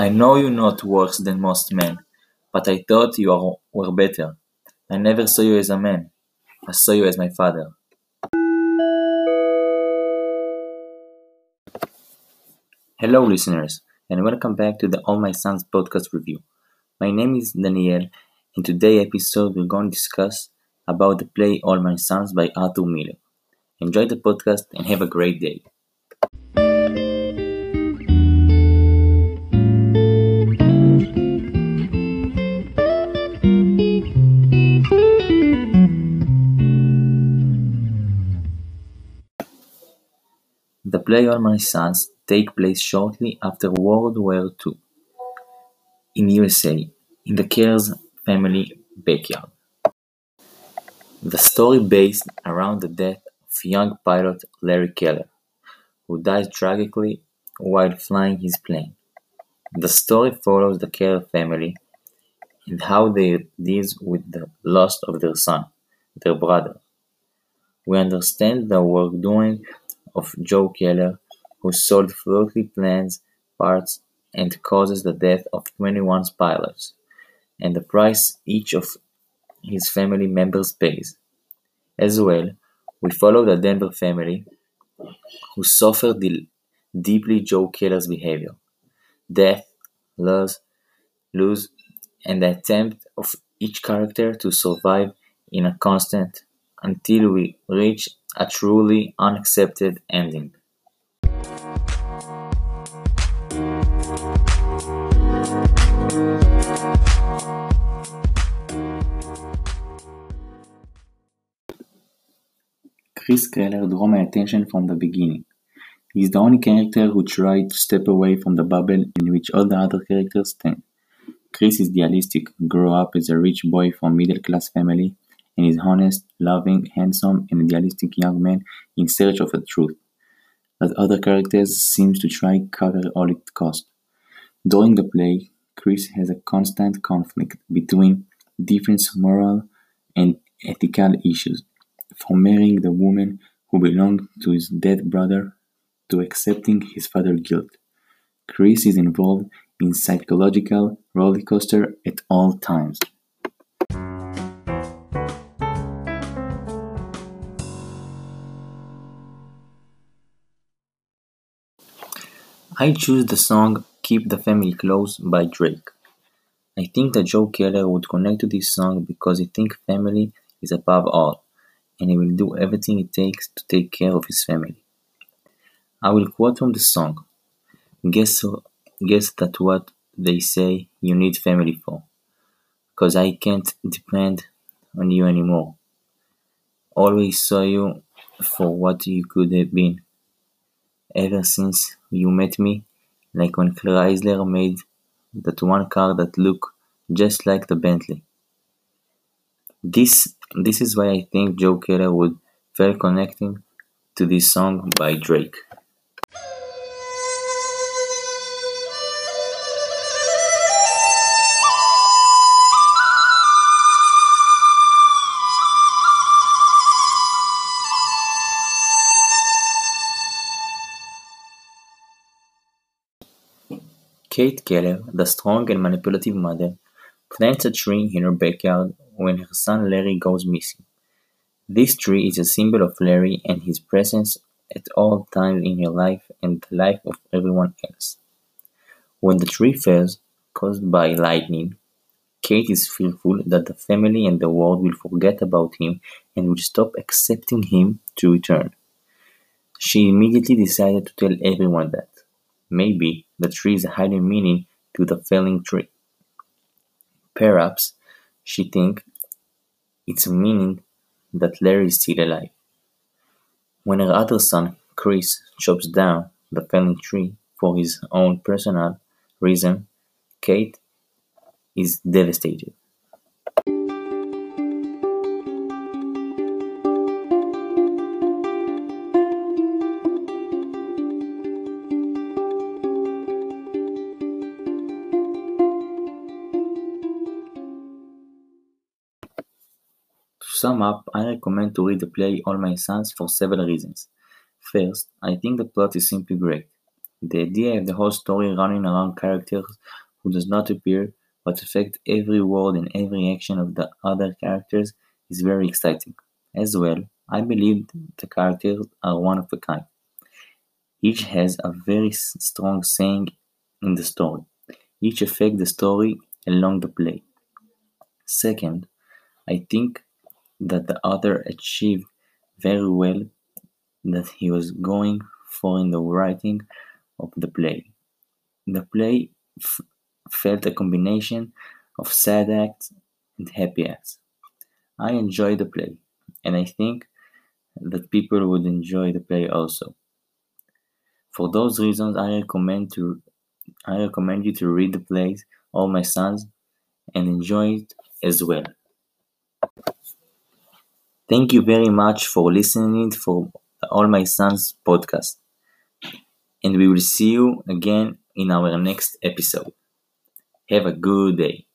I know you're not worse than most men, but I thought you were better. I never saw you as a man. I saw you as my father. Hello, listeners, and welcome back to the All My Sons podcast review. My name is Daniel, and today episode we're going to discuss about the play All My Sons by Arthur Miller. Enjoy the podcast and have a great day. Play All My Sons take place shortly after World War II in USA, in the Keller's family backyard. The story based around the death of young pilot Larry Keller, who died tragically while flying his plane. The story follows the Keller family and how they deal with the loss of their son, their brother. We understand the work doing of Joe Keller, who sold floaty planes parts and causes the death of twenty-one pilots, and the price each of his family members pays. As well, we follow the Deever family, who suffered deeply Joe Keller's behavior, death, loss, lose, and the attempt of each character to survive in a constant until we reach a truly unaccepted ending. Chris Keller drew my attention from the beginning. He is the only character who tried to step away from the bubble in which all the other characters stand. Chris is idealistic, grew up as a rich boy from middle-class family, and is honest, loving, handsome, and idealistic young man in search of the truth, that other characters seem to try cover all it costs. During the play, Chris has a constant conflict between different moral and ethical issues, from marrying the woman who belonged to his dead brother to accepting his father's guilt. Chris is involved in psychological rollercoaster at all times. I choose the song "Keep the Family Close" by Drake. I think that Joe Keller would connect to this song because he thinks family is above all, and he will do everything it takes to take care of his family. I will quote from the song Guess, guess that what they say you need family for, cause I can't depend on you anymore. Always saw you for what you could have been ever since you met me, like when Chrysler made that one car that looked just like the Bentley. This this is why I think Joe Keller would feel connecting to this song by Drake. Kate Keller, the strong and manipulative mother, plants a tree in her backyard when her son Larry goes missing. This tree is a symbol of Larry and his presence at all times in her life and the life of everyone else. When the tree falls, caused by lightning, Kate is fearful that the family and the world will forget about him and will stop accepting him to return. She immediately decided to tell everyone that. Maybe the tree is hiding meaning to the falling tree. Perhaps she thinks it's meaning that Larry is still alive. When her other son, Chris, chops down the falling tree for his own personal reason, Kate is devastated. Sum up, I recommend to read the play All My Sons for several reasons. First, I think the plot is simply great. The idea of the whole story running around characters who does not appear but affect every word and every action of the other characters is very exciting. As well, I believe the characters are one of a kind. Each has a very strong saying in the story. Each affect the story along the play. Second, I think that the author achieved very well that he was going for in the writing of the play. The play f- felt a combination of sad acts and happy acts. I enjoyed the play, and I think that people would enjoy the play also. For those reasons, I recommend to I recommend you to read the plays All My Sons and enjoy it as well. Thank you very much for listening for All My Sons podcast. And we will see you again in our next episode. Have a good day.